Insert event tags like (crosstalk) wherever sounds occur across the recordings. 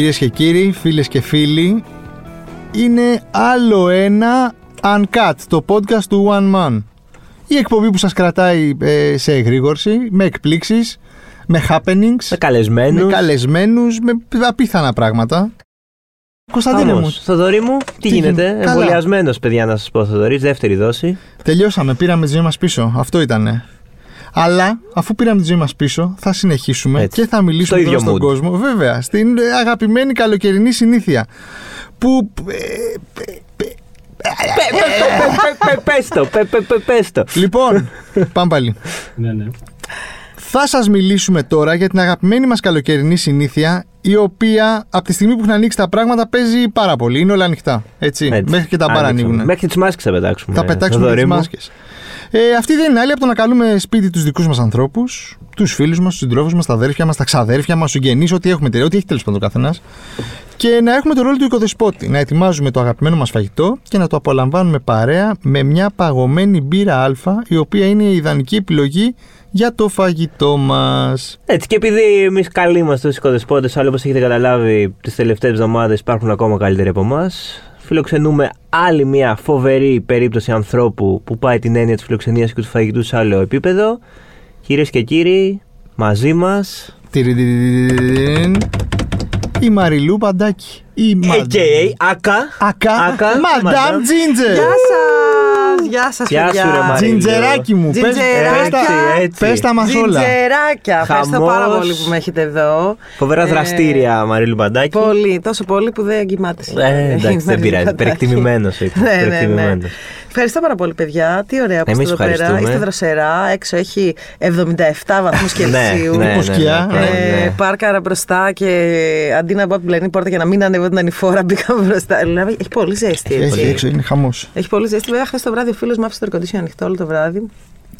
Κυρίες και κύριοι, φίλες και φίλοι, είναι άλλο ένα Uncut, το podcast του One Man. Η εκπομπή που σας κρατάει ε, σε εγρήγορση, με εκπλήξεις, με happenings, Με καλεσμένους. με καλεσμένους, με απίθανα πράγματα. Κωνσταντίνε μου, Θοδωρή μου, τι, Τι γίνεται; γίνεται; Καλά. Εμβολιασμένος, παιδιά, να σας πω, Θοδωρή, δεύτερη δόση. τελειώσαμε, πήραμε τη ζωή μας πίσω. Αυτό ήτανε. Αλλά αφού πήραμε τη ζωή μας πίσω, θα συνεχίσουμε Έτσι. και θα μιλήσουμε Στο τώρα ίδιο στον mood. κόσμο. Βέβαια, στην ε, αγαπημένη καλοκαιρινή συνήθεια. Που ε, Πε το, πε- πε- πε- πες το. Λοιπόν, (laughs) πάμε πάλι. Ναι, ναι. Θα σας μιλήσουμε τώρα για την αγαπημένη μας καλοκαιρινή συνήθεια, η οποία από τη στιγμή που έχουν ανοίξει τα πράγματα παίζει πάρα πολύ. Είναι όλα ανοιχτά. Έτσι. Έτσι. Μέχρι και τα μπαρ Άνοιξαμε. ανοίγουν. Μέχρι τις μάσκες θα πετάξουμε. Θα πετάξουμε Θοδωρή τις μου. Μάσκες. Ε, αυτή δεν είναι άλλη από το να καλούμε σπίτι τους δικούς μας ανθρώπους, τους φίλους μας, τους συντρόφους μας, τα αδέρφια μας, τα ξαδέρφια μας, του γενεί, ό,τι έχουμε τελειώσει, ό,τι έχει τέλος πάντων ο καθένας. Και να έχουμε το ρόλο του οικοδεσπότη. Να ετοιμάζουμε το αγαπημένο μας φαγητό και να το απολαμβάνουμε παρέα με μια παγωμένη μπύρα Α, η οποία είναι η ιδανική επιλογή για το φαγητό μας. Έτσι, και επειδή εμείς καλοί είμαστε ως οικοδεσπότες, αλλά όπως έχετε καταλάβει, τις τελευταίες εβδομάδες υπάρχουν ακόμα καλύτεροι από εμάς. Φιλοξενούμε άλλη μια φοβερή περίπτωση ανθρώπου που πάει την έννοια της φιλοξενίας και του φαγητού σε άλλο επίπεδο. Κυρίες και κύριοι, μαζί μα. Τυριντιντιντιντιν. Η Μαριλού Παντάκη. Η AKA Ακα. Ακα. Ακα. Madame Madame. Ginger. Γεια σας! Γεια σα, Γεια παιδιά. σου, ρε Μαρία. Τζιντζεράκι μου. πες- Τζιντζεράκια. πες τα- Έτσι. Πες τα μας όλα. Τζιντζεράκια. Ευχαριστώ Χαμός. πάρα πολύ που με έχετε εδώ. Φοβερά Ε, δραστήρια Μαρίλου Μπαντάκη. Πολύ, τόσο πολύ που δεν κοιμάται. σήμερα. Ε, εντάξει, Είμαι δεν πειράζει. (laughs) λίγο Υπερεκτιμημένο Ναι, ναι, ναι. Ευχαριστώ πάρα πολύ, παιδιά. Τι ωραία που Εμείς είστε εδώ πέρα. ευχαριστούμε. Είστε δροσερά. Έξω έχει 77 βαθμούς (laughs) Κελσίου. ναι, Τύπου σκιά. ναι, ναι, ναι. Ε, Πάρκαρα μπροστά και αντί να μπω από την πλανή πόρτα για να μην ανέβω την ανηφόρα, (laughs) μπήκα μπροστά. Δηλαδή, έχει πολύ ζέστη. Έχει Έτσι. έξω, είναι χαμός. Έχει πολύ ζέστη. Βέβαια, χθες το βράδυ ο φίλος μου άφησε το air condition ανοιχτό όλο το βράδυ.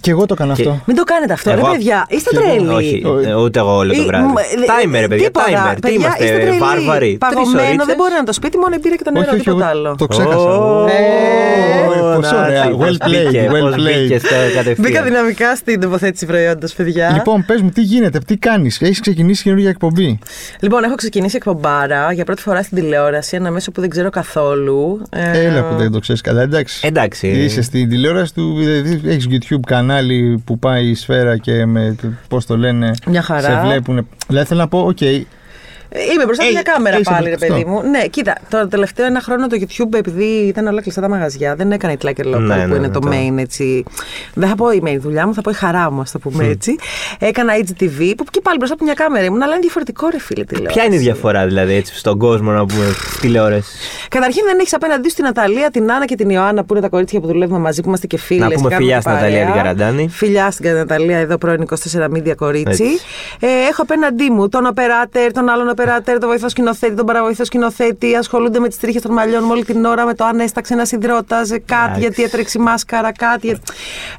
Και εγώ το έκανα Και- αυτό. Μην το κάνετε αυτό, Εγώ- ρε παιδιά. Είστε και εγώ- τρελοί. Όχι, Όχι. ε, ούτε εγώ όλο το Ή- βράδυ. μ, ε, Timer, ρε παιδιά, τίποτα. timer. Τι Παιδιά, είστε είμαστε, τρελοί. βάρβαροι. Τρεις Παγωμένο, ωρίτσες. δεν μπορεί να το σπίτι, μόνο η μπύρα και το νερό, Όχι, όχι, τίποτα εγώ άλλο. το ξέχασα. Ω, Ε, πόσο να, ωραία. έτσι, Well πώς played, μπήκε, well πώς played. μπήκες τώρα κατευθείαν. Μπήκα δυναμικά στην τοποθέτηση προϊόντος, παιδιά. Λοιπόν, πες μου, τι γίνεται, τι κάνεις, έχεις ξεκινήσει καινούργια εκπομπή; Λοιπόν, έχω ξεκινήσει εκπομπάρα για πρώτη φορά στην τηλεόραση, ένα μέσο που δεν ξέρω καθόλου. Ε, Έλα που δεν το ξέρεις καλά, εντάξει. Εντάξει. Είσαι στην τηλεόραση του, έχεις YouTube κανάλι που πάει η σφαίρα και με, πώς το λένε, Μια χαρά. σε βλέπουν. Δηλαδή θέλω να πω, οκ, Είμαι μπροστά από Ε, μια κάμερα έχεις πάλι, ρε αυτό. παιδί μου. Ναι, κοίτα, το τελευταίο ένα χρόνο το YouTube, επειδή ήταν όλα κλειστά τα μαγαζιά, δεν έκανε η Τλάκερ Local Ναι, που ναι, είναι ναι, το το- main έτσι. Δεν θα πω η main δουλειά μου, θα πω η χαρά μου, ας το πούμε έτσι. Έκανα HTV, που και πάλι μπροστά από μια κάμερα ήμουν, αλλά είναι διαφορετικό, ρε φίλε τηλεόραση. Ποια είναι η διαφορά δηλαδή έτσι στον κόσμο να πούμε στη τηλεόραση; Καταρχήν δεν έχεις απέναντί σου την Ναταλία, την Άννα και την Ιωάννα που είναι τα κορίτσια που δουλεύουμε μαζί, που είμαστε και φίλες. Να πούμε φιλιά στην Ναταλία την Καραντάνη. Φιλιά στην Ναταλία, εδώ πρώην 24 Media κορίτσι. Έτσι. Ε, έχω απέναντί μου τον οπεράτερ, τον άλλον οπεράτερ, τον βοηθό σκηνοθέτη, τον παραβοηθό σκηνοθέτη. Ασχολούνται με τις τρίχες των μαλλιών μου όλη την ώρα, με το αν έσταξε ένας υδρότας, κάτι Εντάξει. γιατί έτρεξε η μάσκαρα, κάτι. για-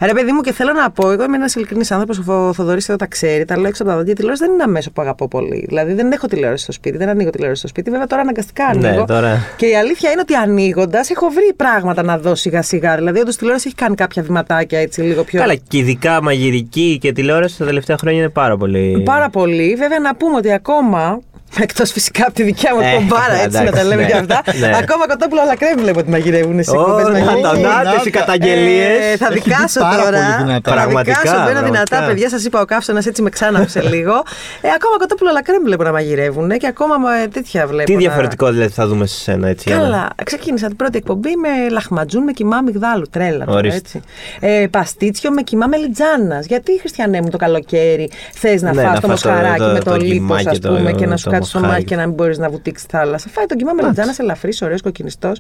Ρε παιδί μου, και θέλω να πω, εγώ είμαι ένας ειλικρινής άνθρωπος, ο Θοδωρής εδώ τα ξέρει, τα λέω έξω από τα δόντια. Η τηλεόραση δεν είναι ένα μέσο που αγαπώ πολύ. Δηλαδή δεν έχω τηλεόραση στο σπίτι, δεν ανοίγω τηλεόραση στο σπίτι. Βέβαια τώρα αναγκαστικά Ναι, ανοίγω. τώρα. Και η αλήθεια είναι ότι ανοίγοντας έχω βρει πράγματα να δω σιγά σιγά. Δηλαδή, όντως τηλεόραση έχει κάνει κάποια βηματάκια έτσι λίγο πιο. Καλά, και ειδικά μαγειρική και τηλεόραση τα τελευταία χρόνια είναι πάρα πολύ. Πάρα πολύ. Βέβαια, να πούμε ότι ακόμα. (laughs) Εκτός φυσικά από τη δικιά μου Ε, κομπάρα, έτσι να τα εντάξει, λέμε ναι. και αυτά. Ναι. Ακόμα κοτόπουλο αλλά κρέμει βλέπω ότι μαγειρεύουν σε Ω, εκπομπέ να μαγειρική. τα- να τις οι καταγγελίες. Ε, θα Έχει δικάσω μπει πάρα τώρα. πολύ δυνατά. Θα Πραγματικά, δικάσω, μπαίνω πραγματικά. δυνατά, παιδιά. Σας είπα, ο καύσωνας έτσι με ξάναψε (laughs) λίγο. Ε, ακόμα κοτόπουλο αλλά κρέμει βλέπω να μαγειρεύουν και ακόμα ε, τέτοια βλέπω. Τι να- διαφορετικό δηλαδή θα δούμε σε σένα έτσι. για να- Καλά. Ξεκίνησα την πρώτη εκπομπή με λαχματζούν με κοιμά μυγδάλου. Τρέλα. τώρα, Ορίστε. έτσι. Ε, παστίτσιο με κοιμά μελιτζάνας. Γιατί, Χριστιανέ μου, το καλοκαίρι θες να Ναι, φας να το φας το- μοσχαράκι το- με το το λίπος, κιμά ας και το- πούμε, και να σου το κάτσει το μοσχάρι. μάχη και να μην μπορείς να βουτήξεις θάλασσα. Φάει το κοιμά μελιτζάνα ελαφρύς, ωραίος, κοκκινιστός.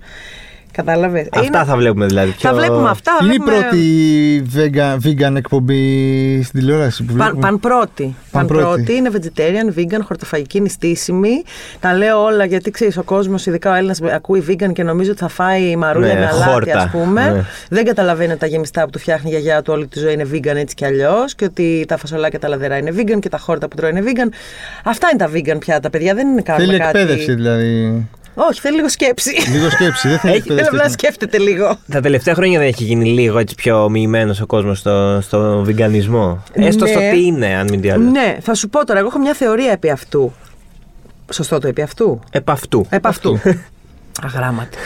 Κατάλαβες; Αυτά θα βλέπουμε δηλαδή. Θα πιο- βλέπουμε αυτά. θα είναι η βλέπουμε- πρώτη vegan, vegan εκπομπή στην τηλεόραση που Παν, βλέπουμε. παν πρώτη. Παν πρώτη. πρώτη. Είναι vegetarian, vegan, χορτοφαγική, νηστίσιμη. Τα λέω όλα γιατί ξέρεις, ο κόσμος, ειδικά ο Έλληνας, ακούει vegan και νομίζει ότι θα φάει μαρούλια Ναι, με αλάτι, χόρτα. ας πούμε. Ναι. Δεν καταλαβαίνει ότι τα γεμιστά που του φτιάχνει η γιαγιά του όλη τη ζωή είναι vegan έτσι κι αλλιώς. Και ότι τα φασολάκια τα λαδερά είναι vegan και τα χόρτα που τρώει είναι vegan. Αυτά είναι τα vegan πια τα παιδιά. Δεν είναι κάνουμε Θέλει κάτι. εκπαίδευση δηλαδή. Όχι, θέλει λίγο σκέψη. Λίγο σκέψη, δεν θέλει Έχει- Θέλει απλά να εκπαίδευση. σκέφτεται λίγο. Τα τελευταία χρόνια δεν έχει γίνει λίγο έτσι πιο μοιημένος ο κόσμος στο, στο βιγκανισμό. Έστω Ναι. στο τι είναι, αν μην τι άλλο. Ναι, θα σου πω τώρα, εγώ έχω μια θεωρία επί αυτού. Σωστό το επί αυτού; Επ' αυτού. Επ' αυτού. Αγράμματη.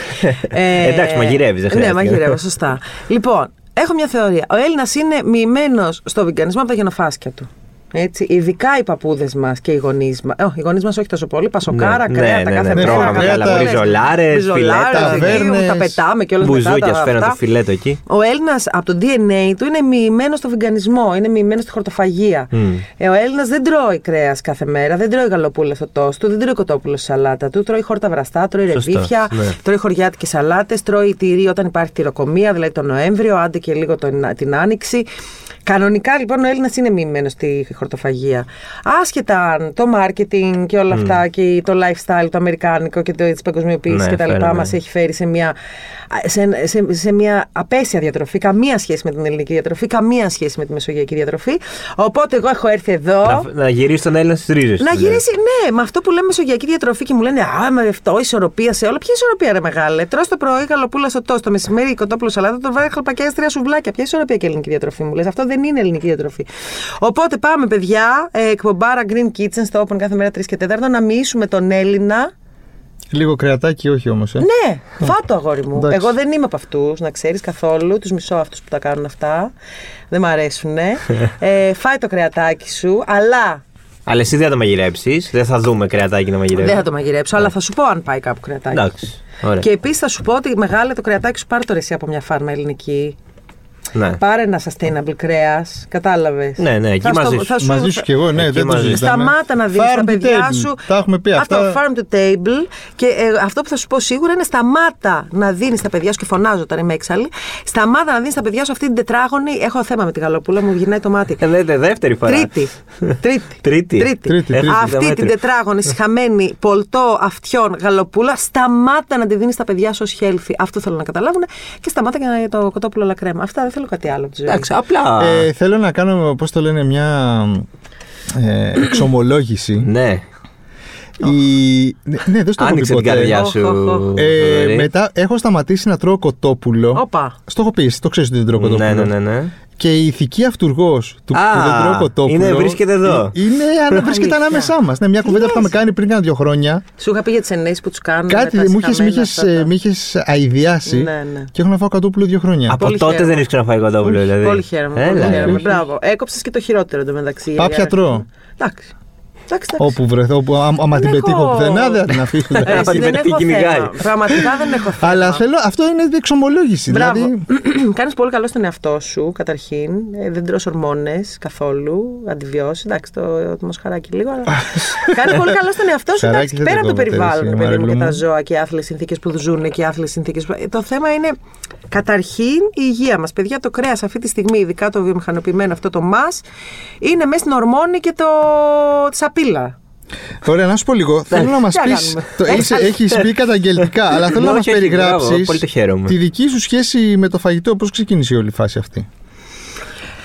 (laughs) Εντάξει, μαγειρεύεις, δεν Ναι, χρειάζεται. μαγειρεύω, σωστά. λοιπόν, έχω μια θεωρία. Ο Έλληνας είναι μοιημένος στο βιγκανισμό από τα γενοφάσκια του. Έτσι, ειδικά οι παππούδες μας και οι γονείς μα. οι γονείς μας όχι τόσο πολύ. Πασοκάρα, Ναι, κρέατα ναι, κάθε ναι, μέρα. τρώγαμε καλά, άλλα, καλά, μπριζολάρες, μπριζολάρες, φιλέτα, εκεί, ταβέρνες, Τα πετάμε και όλα Μπουζούκια φέρνουν το φιλέτο εκεί. Ο Έλληνας από το DNA του είναι μοιημένο στο βιγκανισμό, είναι μοιημένο στη χορτοφαγία. Μμ. Ε, ο Έλληνας δεν τρώει κρέας κάθε μέρα, δεν τρώει γαλοπούλα στο τόστ του, δεν τρώει κοτόπουλο στη σαλάτα του, τρώει χόρτα βραστά, τρώει Σωστό, ρεβίθια, ναι. τρώει χωριάτικες σαλάτες, τρώει τυρί όταν υπάρχει τυροκομεία, δηλαδή τον Νοέμβριο, άντε και λίγο τον, την Άνοιξη. Κανονικά λοιπόν ο Έλληνας είναι μοιημένο στη χορτοφαγία. Άσχετα αν το marketing και όλα αυτά και το lifestyle, το αμερικάνικο και της παγκοσμιοποίησης Ναι, και τα λοιπά φαίνεται. μας έχει φέρει σε μια, σε, σε, σε μια απέσια διατροφή. Καμία σχέση με την ελληνική διατροφή, καμία σχέση με τη μεσογειακή διατροφή. Οπότε εγώ έχω έρθει εδώ. Να, να γυρίσει τον Έλληνα στις ρίζες. Να γυρίσει, ναι, με αυτό που λέμε μεσογειακή διατροφή και μου λένε Α, με αυτό, ισορροπία σε όλα. Ποια ισορροπία, ρε μεγάλε; Τρώ το πρωί γαλοπούλα στο τόστο, το μεσημέρι κοτόπουλο σαλάτα, το βάρε χαλπακιά τρία σουβλάκια. Ποια ισορροπία και ελληνική διατροφή μου λες; Αυτό δεν είναι ελληνική διατροφή. Οπότε πάμε, παιδιά, ε, εκπομπάρα Green Kitchen στο Open κάθε μέρα 3 και 4 να μοιήσουμε τον Έλληνα. Λίγο κρεατάκι, όχι όμως. Ε. Ναι, φάτο αγόρι μου. Εντάξει. Εγώ δεν είμαι από αυτούς, να ξέρεις καθόλου. Τους μισώ αυτούς που τα κάνουν αυτά. Δεν μ' αρέσουν. (laughs) ε, φάει το κρεατάκι σου, αλλά Αλλά εσύ δεν θα το μαγειρέψεις. Δεν θα δούμε κρεατάκι να μαγειρεύει. δεν θα το μαγειρέψω. Αλλά θα σου πω αν πάει κάπου κρεατάκι. Εντάξει. Ωραία. Και επίσης θα σου πω ότι μεγάλε το κρεατάκι σου πάρε το ρε εσύ από μια φάρμα ελληνική. Ναι. Πάρε ένα sustainable κρέας. Κατάλαβες. Ναι, ναι, εκεί μαζί σου. Μαζί σου κι εγώ, ναι, Εκεί δεν το μαζί. συζητάμε. Σταμάτα να δίνει Farm τα to παιδιά table. σου. Τα έχουμε πει Αυτό, αυτά. farm to table. Και ε, αυτό που θα σου πω σίγουρα είναι σταμάτα να δίνεις τα παιδιά σου. Και φωνάζω όταν είμαι έξαλλη. Σταμάτα να δίνεις τα παιδιά σου αυτή την τετράγωνη. Έχω θέμα με τη γαλοπούλα, μου γυρνάει το μάτι. Ε, δεν- δεύτερη φορά. Τρίτη. (laughs) Τρίτη. Τρίτη. Τρίτη, τρίτη. Αυτή μέτρη. την τετράγωνη συχαμένη πολτό αυτιών γαλοπούλα, σταμάτα να τη δίνεις στα παιδιά σου ως healthy. Αυτό θέλω να καταλάβουν. Και σταμάτα για το κοτόπουλο λακρέμα. Αυτά δεν θέλω κάτι άλλο από τη ζωή. Εντάξει, απλά. Ε, θέλω να κάνω, πώς το λένε, μια ε, εξομολόγηση. Ναι. Η... Ναι, ναι, δεν στο έχω πει Άνοιξε την ποτέ. καρδιά Οχ, σου. οχ, οχ. Ε, Θοδωρή. μετά έχω σταματήσει να τρώω κοτόπουλο. Όπα. Στο έχω πει, εσύ το ξέρεις ότι δεν τρώω κοτόπουλο. Ναι, ναι, ναι. Ναι. Και η ηθική αυτούργος του Α, που δεν τρώω κοτόπουλο. είναι- βρίσκεται εδώ. ε, Είναι, ανα- βρίσκεται Αλήθεια. ανάμεσά μας. Ναι, μια κουβέντα που είχαμε κάνει πριν κάνα δύο χρόνια. Σου είχα πει για τις ενέσεις που τους κάνουν. Κάτι με τα μου είχες- συχαμένα μ' είχες, αυτά τα- ε, μ' είχες αειδιάσει. Ναι, ναι. Και έχω να φάω κοτόπουλο δύο χρόνια. Από Πολύ τότε χαίρομαι. δεν έχει ξαναφάει κοτόπουλο, δηλαδή. Πολύ χαίρομαι. Έλα, πολύ ρε. χαίρομαι. όχι. Μπράβο. Έκοψες και το χειρότερο εντωμεταξύ. Πάπια Για- τρώω. Εντάξει. Εντάξει, εντάξει. Όπου βρεθώ, όπου, άμα άμα την Δεν πετύχω έχω- πουθενά, δεν θα την αφήσω. Ε, Άμα την δεν πετύχει, έχω κυνηγάει. θέμα. Πραγματικά δεν έχω (laughs) θέμα. Αλλά θέλω, αυτό είναι εξομολόγηση. Μπράβο. Δηλαδή, (clears throat) Κάνεις πολύ καλό στον εαυτό σου, καταρχήν. Ε, δεν τρως ορμόνες καθόλου. Αντιβιώσεις. Εντάξει, το, το μοσχαράκι λίγο. Αλλά... (laughs) Κάνεις πολύ καλό στον εαυτό σου. Χαράκι Εντάξει, δεν πέρα το από το κόβω, περιβάλλον, εσύ, ρε παιδί μου, και Μαρίλου τα μου. ζώα και οι άθλιες συνθήκες που ζουν και οι άθλιες συνθήκες. Το θέμα είναι καταρχήν η υγεία μας. Παιδιά, το κρέας αυτή τη στιγμή, ειδικά το βιομηχανοποιημένο αυτό το μας, είναι μέσα στην ορμόνη και το... τη σαπίλα. Ωραία, να σου πω λίγο. Θέλω να μας τι να πεις. κάνουμε. Έχεις πει καταγγελτικά, αλλά θέλω (laughs) να μας Όχι, όχι, μπράβο, περιγράψεις πολύ το χαίρομαι. τη δική σου σχέση με το φαγητό. Πώς ξεκίνησε η όλη φάση αυτή;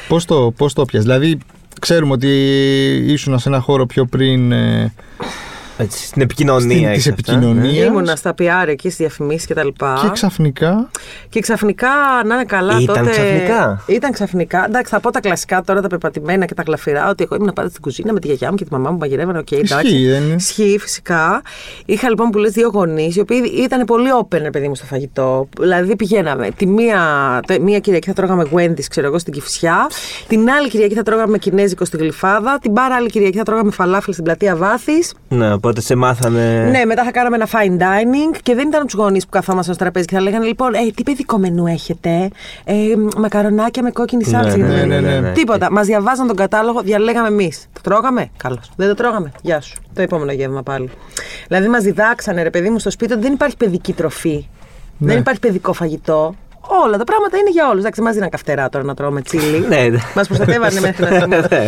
Πώς το, πώς το πιας. Δηλαδή, ξέρουμε ότι ήσουν σε ένα χώρο πιο πριν. Ε, Έτσι, Στην επικοινωνία. Στην- έχεις της αυτά, επικοινωνίας. ναι. Ήμουνα στα PR εκεί, στις διαφημίσεις κτλ. και ξαφνικά; Και ξαφνικά, να είναι καλά Ήταν τότε. ξαφνικά; Ήταν ξαφνικά. Εντάξει, θα πω τα κλασικά τώρα, τα πεπατημένα και τα γλαφυρά. Ότι εγώ ήμουν πάντα στην κουζίνα με τη γιαγιά μου και τη μαμά μου που μαγειρεύανε. Οκ, εντάξει. Ισχύει, δεν είναι. Ισχύει, φυσικά. Είχα λοιπόν που λες δύο γονείς, οι οποίοι ήταν πολύ open, ρε παιδί μου, στο φαγητό. Δηλαδή πηγαίναμε. Τη μία, το- μία Κυριακή θα τρώγαμε Wendy's, ξέρω εγώ, στην Κηφισιά. Την άλλη Κυριακή θα τρώγαμε Κινέζικο στην Γλυφάδα. Την πάρα άλλη Κυριακή θα τρώγαμε φαλάφελ στην πλατεία Βάθης. Ναι, οπότε σε μάθανε. Ναι, μετά θα κάναμε ένα fine dining και δεν ήταν τους γονείς που καθόμασταν στο τραπέζι και θα λέγανε λοιπόν, ε, τι παιδικό μενού έχετε, ε, μακαρονάκια με κόκκινη σάλτσα. ναι, για το ναι, παιδί». ναι, ναι. Τίποτα. Μας διαβάζαν τον κατάλογο, διαλέγαμε εμείς. Το τρώγαμε, καλώς. Δεν το τρώγαμε, γεια σου. Το επόμενο γεύμα πάλι. Δηλαδή μας διδάξανε, ρε παιδί μου, στο σπίτι ότι δεν υπάρχει παιδική τροφή. Ναι. Δεν υπάρχει παιδικό φαγητό. Όλα τα πράγματα είναι για όλους. Εντάξει, μας δίναν καυτερά τώρα να τρώμε τσίλι. Ναι, ναι. Μας προστατεύανε μέχρι να θυμάμαι. Ναι.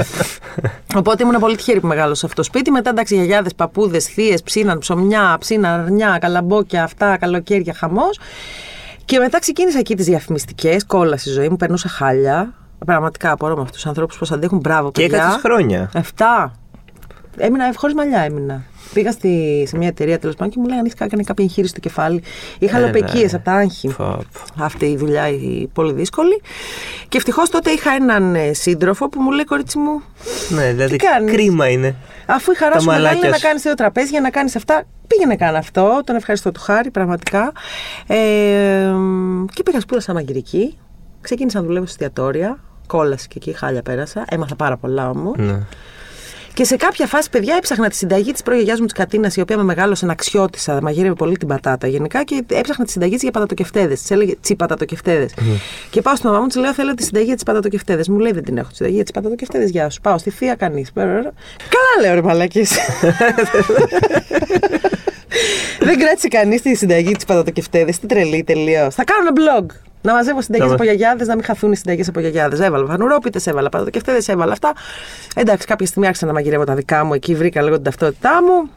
Οπότε ήμουν πολύ τυχερή που μεγάλωσα σε αυτό το σπίτι. Μετά εντάξει, γιαγιάδες, παππούδες, θείες, ψήναν ψωμιά, ψήναν αρνιά, καλαμπόκια, αυτά, καλοκαίρια, χαμός. Και μετά ξεκίνησα εκεί τις διαφημιστικές, κόλαση η ζωή μου, περνούσα χάλια. Πραγματικά απορώ με αυτούς τους ανθρώπους πώς αντέχουν. Μπράβο, Και παιδιά. έκατσε χρόνια. Εφτά. Έμεινα χωρίς μαλλιά έμεινα. Πήγα στη, σε μια εταιρεία τέλος πάντων και μου λέγανε: Έχεις κάνει κάποια εγχείρηση στο κεφάλι. Είχα Έλα, λοπεκίε ρε. από τα άγχη. Φα- Αυτή η δουλειά η πολύ δύσκολη. Και ευτυχώς τότε είχα έναν ε, σύντροφο που μου λέει: Κορίτσι μου, Ναι, δηλαδή κάνεις; κρίμα είναι. Αφού η χαρά Τα σου μεγάλη μαλάκια είναι να σου. κάνεις δύο τραπέζια, να κάνεις αυτά, πήγαινε καν αυτό. Τον ευχαριστώ του χάρη, πραγματικά. Ε, και πήγα σπούδασα μαγειρική. Ξεκίνησα να δουλεύω σε εστιατόρια. Κόλαση και εκεί, χάλια πέρασα. Έμαθα πάρα πολλά όμως. Ναι. Και σε κάποια φάση, παιδιά, έψαχνα τη συνταγή της προγιαγιά μου της Κατίνας, η οποία με μεγάλωσε αξιώτησα, μαγείρευε πολύ την πατάτα γενικά και έψαχνα τη συνταγή της για πατατοκεφτέδες. Της έλεγε τσι πατατοκεφτέδες. Και πάω στη μαμά μου, της λέω: Θέλω τη συνταγή τη πατατοκεφτέδες. Μου λέει: Δεν την έχω τη συνταγή τη πατατοκεφτέδες. Γεια σου. Πάω στη θεία κανείς. Καλά λέω, ρε μαλακή. (laughs) Δεν κράτησε κανείς τη συνταγή της πατατοκεφτέδες. Τι τρελή τελείως. Θα κάνω ένα blog. Να μαζεύω συνταγέ Να από μα- γιαγιάδες, να μην χαθούν οι συνταγέ από γιαγιάδες. Έβαλα φανουρόπιτε, έβαλα πατατοκεφτέδε, έβαλα αυτά. Εντάξει, κάποια στιγμή άρχισα να μαγειρεύω τα δικά μου. Εκεί βρήκα λίγο την ταυτότητά μου.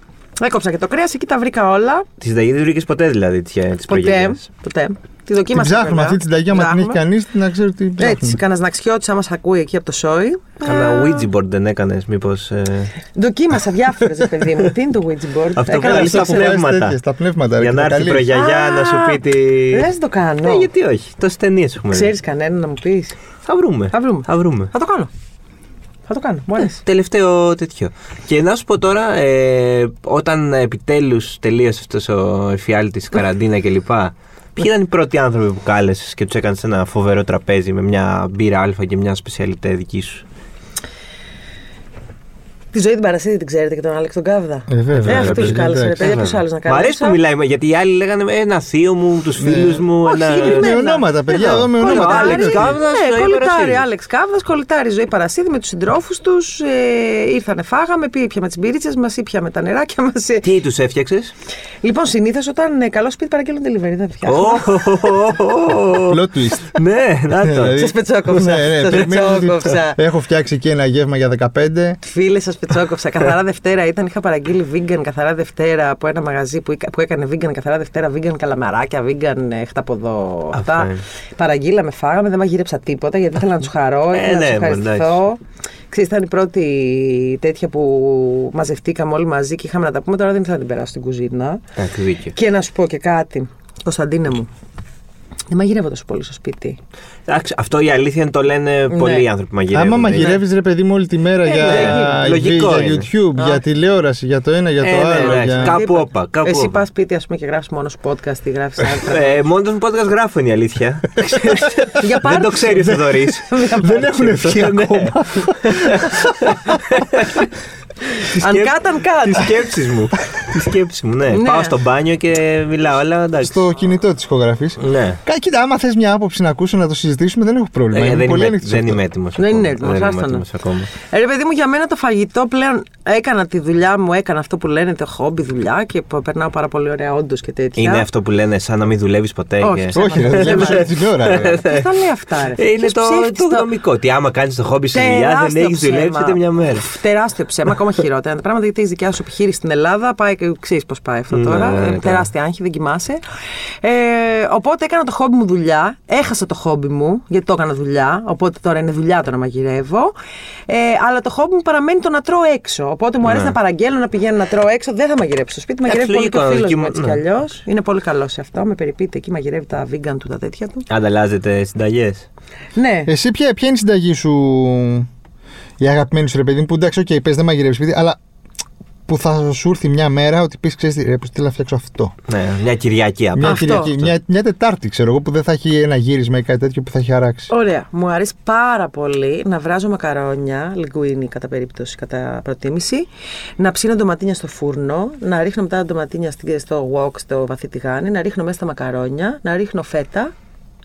Έκοψα και το κρέας, εκεί τα βρήκα όλα. Τη συνταγή δεν βρήκες ποτέ δηλαδή τη Ποτέ. προγένεια. Ποτέ. Τη Την δοκίμασα. ψάχνουμε βέβαια. αυτή τη συνταγή, άμα την έχει Ψάχνουμε. κανείς, να ξέρει τι ψάχνουμε. Έτσι, κανένας ναξιώτη, άμα σε ακούει εκεί από το σόι. Κάνα Ε, Ouija board δεν έκανες, μήπως. Δοκίμασα διάφορες, παιδί μου. (laughs) Τι είναι το Ouija board. Αυτό που Έκανα λέει αυτό στα που- πνεύματα. τέτοια, στα πνεύματα. ρε, Για και να τα έρθει η καλείς. προγιαγιά να σου πει τι. Δεν το κάνω. Ναι, γιατί όχι. Τόσες ταινίες έχουμε δει. Ξέρεις κανένα να μου πεις; Θα βρούμε. Θα βρούμε. Θα βρούμε. Θα το κάνω. Θα το κάνω. Μου αρέσει. Τελευταίο τέτοιο. Και να σου πω τώρα, ε, όταν επιτέλους τελείωσε αυτός ο εφιάλτης, καραντίνα κλπ. Ποιοι ήταν οι πρώτοι άνθρωποι που κάλεσες και τους έκανες ένα φοβερό τραπέζι με μια μπύρα Α και μια σπεσιαλιτέ δική σου; Τη ζωή την Παρασίδη την ξέρετε και τον Άλεξ τον Κάβδα. Ε, βέβαια, Ε, ρε, αυτού παιδί, κάλεσε, ρε εντάξει. παιδιά, ποιου άλλου να Μ' κάλεσε. αρέσει που μιλάει, γιατί οι άλλοι λέγανε «Ε, ένα θείο μου, τους φίλους μου. Όχι, ένα... συγκεκριμένα. Με ονόματα, παιδιά, Εδώ. εδώ με Κολλητάρι. ονόματα. Άλεξ Κάβδας, Ναι, ζωή κολλητάρι Παρασίδη. Άλεξ Κάβδα, κολλητάρι ζωή Παρασίδη με τους συντρόφους τους. Ε, ήρθανε, φάγαμε, πήγε πια με τις μπυρίτσε μας ή πια με τα νεράκια μας. Τι τους έφτιαξες; Λοιπόν, συνήθως όταν ε, καλό σπίτι παραγγέλνουν delivery, δεν φτιάχνω. Plot twist. Ναι, να το. Δηλαδή, Σας πετσόκοψα. ναι, ναι, Σας περιμένεις ότι πετσόκοψα. Έχω φτιάξει εκεί ένα γεύμα για 15. Φίλες, σας πετσόκοψα. Καθαρά Δευτέρα ήταν. Είχα παραγγείλει vegan καθαρά Δευτέρα από ένα μαγαζί που, που έκανε vegan καθαρά Δευτέρα, vegan καλαμαράκια, vegan ε, χταποδό. Αυτά Αυτά. είναι. Παραγγείλαμε, φάγαμε, δεν μαγείρεψα τίποτα γιατί ήθελα να τους χαρώ, Ε, ήθελα να ναι, τους μα, ευχαριστηθώ. Ξέρεις, ήταν η πρώτη τέτοια που μαζευτήκαμε όλοι μαζί και είχαμε να τα πούμε. Τώρα δεν ήθελα να την περάσω στην κουζίνα. Εντάξει, δίκιο. Και να σου πω και κάτι, Κωνσταντίνε μου. Δεν μαγειρεύω τόσο πολύ στο σπίτι. Εντάξει, αυτό η αλήθεια είναι το λένε πολλοί άνθρωποι που μαγειρεύουν. Άμα Είναι- μαγειρεύεις ρε παιδί μου όλη τη μέρα Ε, για, ναι, λογικό για είναι. YouTube, για τηλεόραση, για το ένα, για το Ε, ναι, άλλο. εντάξει, για- κάπου Τίποτα. όπα, κάπου Εσύ όπα. πας σπίτι, ας πούμε, και γράφεις μόνος σου podcast ή γράφεις άρθρα. Ε, μόνο μου podcast γράφω είναι η αλήθεια. (laughs) Για Δεν πάρτι. το ξέρεις ο Θοδωρή. (laughs) Δεν έχουν βγει Ναι. ακόμα. (laughs) Αν κάτ, αν Τη κάτ. σκέψης μου. Τη σκέψη μου, ναι. Ναι. Πάω στο μπάνιο και μιλάω, αλλά εντάξει. Στο κινητό της ηχογραφής. Ναι. Κοίτα, άμα θες μια άποψη να ακούσω να το συζητήσουμε, δεν έχω πρόβλημα. Ε, Είμαι δεν πολύ είμαι, ανοιχτός δεν σε αυτό. είμαι έτοιμος. Δεν είναι έτοιμος, άστο να. ακόμα. Ε, Ρε παιδί μου, για μένα το φαγητό πλέον έκανα τη δουλειά μου, έκανα αυτό που λένε το χόμπι δουλειά και π- περνάω πάρα πολύ ωραία όντως και τέτοια. Είναι αυτό που λένε σαν να μην δουλεύεις ποτέ. Όχι, και- ψέματα. Όχι, ρε, δουλεύεις Ψέματα. όλη την ώρα. ρε. Ποιος τα λέει αυτά, ρε; Ε, είναι Ποιος το, ψεύτικο. το δομικό. Ότι άμα κάνεις το χόμπι στη δουλειά δεν Τεράστιο έχει δουλέψει ψέμα. ούτε μια μέρα. Φ, Τεράστιο ψέμα, ακόμα χειρότερα. Τα πράγματα γιατί έχει δικιά σου επιχείρηση στην Ελλάδα, πάει και ξέρεις πώς πάει αυτό Ναι, τώρα. ναι, Ε, ναι, τεράστια άγχη, δεν κοιμάσαι. Ε, οπότε έκανα το χόμπι μου δουλειά. Έχασα το χόμπι μου, γιατί το έκανα δουλειά. Οπότε τώρα είναι δουλειά το να μαγειρεύω. Ε, αλλά το χόμπι μου παραμένει το να τρώω έξω. Οπότε μου αρέσει Ναι. να παραγγέλνω να πηγαίνω να τρώω έξω. Δεν θα μαγειρέψω στο σπίτι. Μαγειρεύει πολύ και ο λογικό, φίλος εκεί μου μου- έτσι ναι. κι αλλιώς. Είναι πολύ καλό σε αυτό. Με περιποιείται εκεί, μαγειρεύει τα vegan του, τα τέτοια του. Ανταλλάζετε συνταγές. Ναι. Εσύ, ποια, ποια είναι η συνταγή σου, η αγαπημένη σου ρε παιδί μου, που εντάξει, οκ, πες δεν μαγειρεύεις σπίτι, αλλά που θα σου έρθει μια μέρα ότι πεις, ξέρεις, ρε, πώς θέλω να φτιάξω αυτό. Ναι, μια Κυριακή απλά. Μια, Αυτό, Κυριακή, αυτό. μια, μια Τετάρτη, ξέρω εγώ, που δεν θα έχει ένα γύρισμα ή κάτι τέτοιο που θα έχει αράξει. Ωραία. Μου αρέσει πάρα πολύ να βράζω μακαρόνια, λιγκουίνι κατά περίπτωση, κατά προτίμηση, να ψήνω ντοματίνια στο φούρνο, να ρίχνω μετά τα ντοματίνια στη- στο wok, στο βαθύ τηγάνι, να ρίχνω μέσα τα μακαρόνια, να ρίχνω φέτα,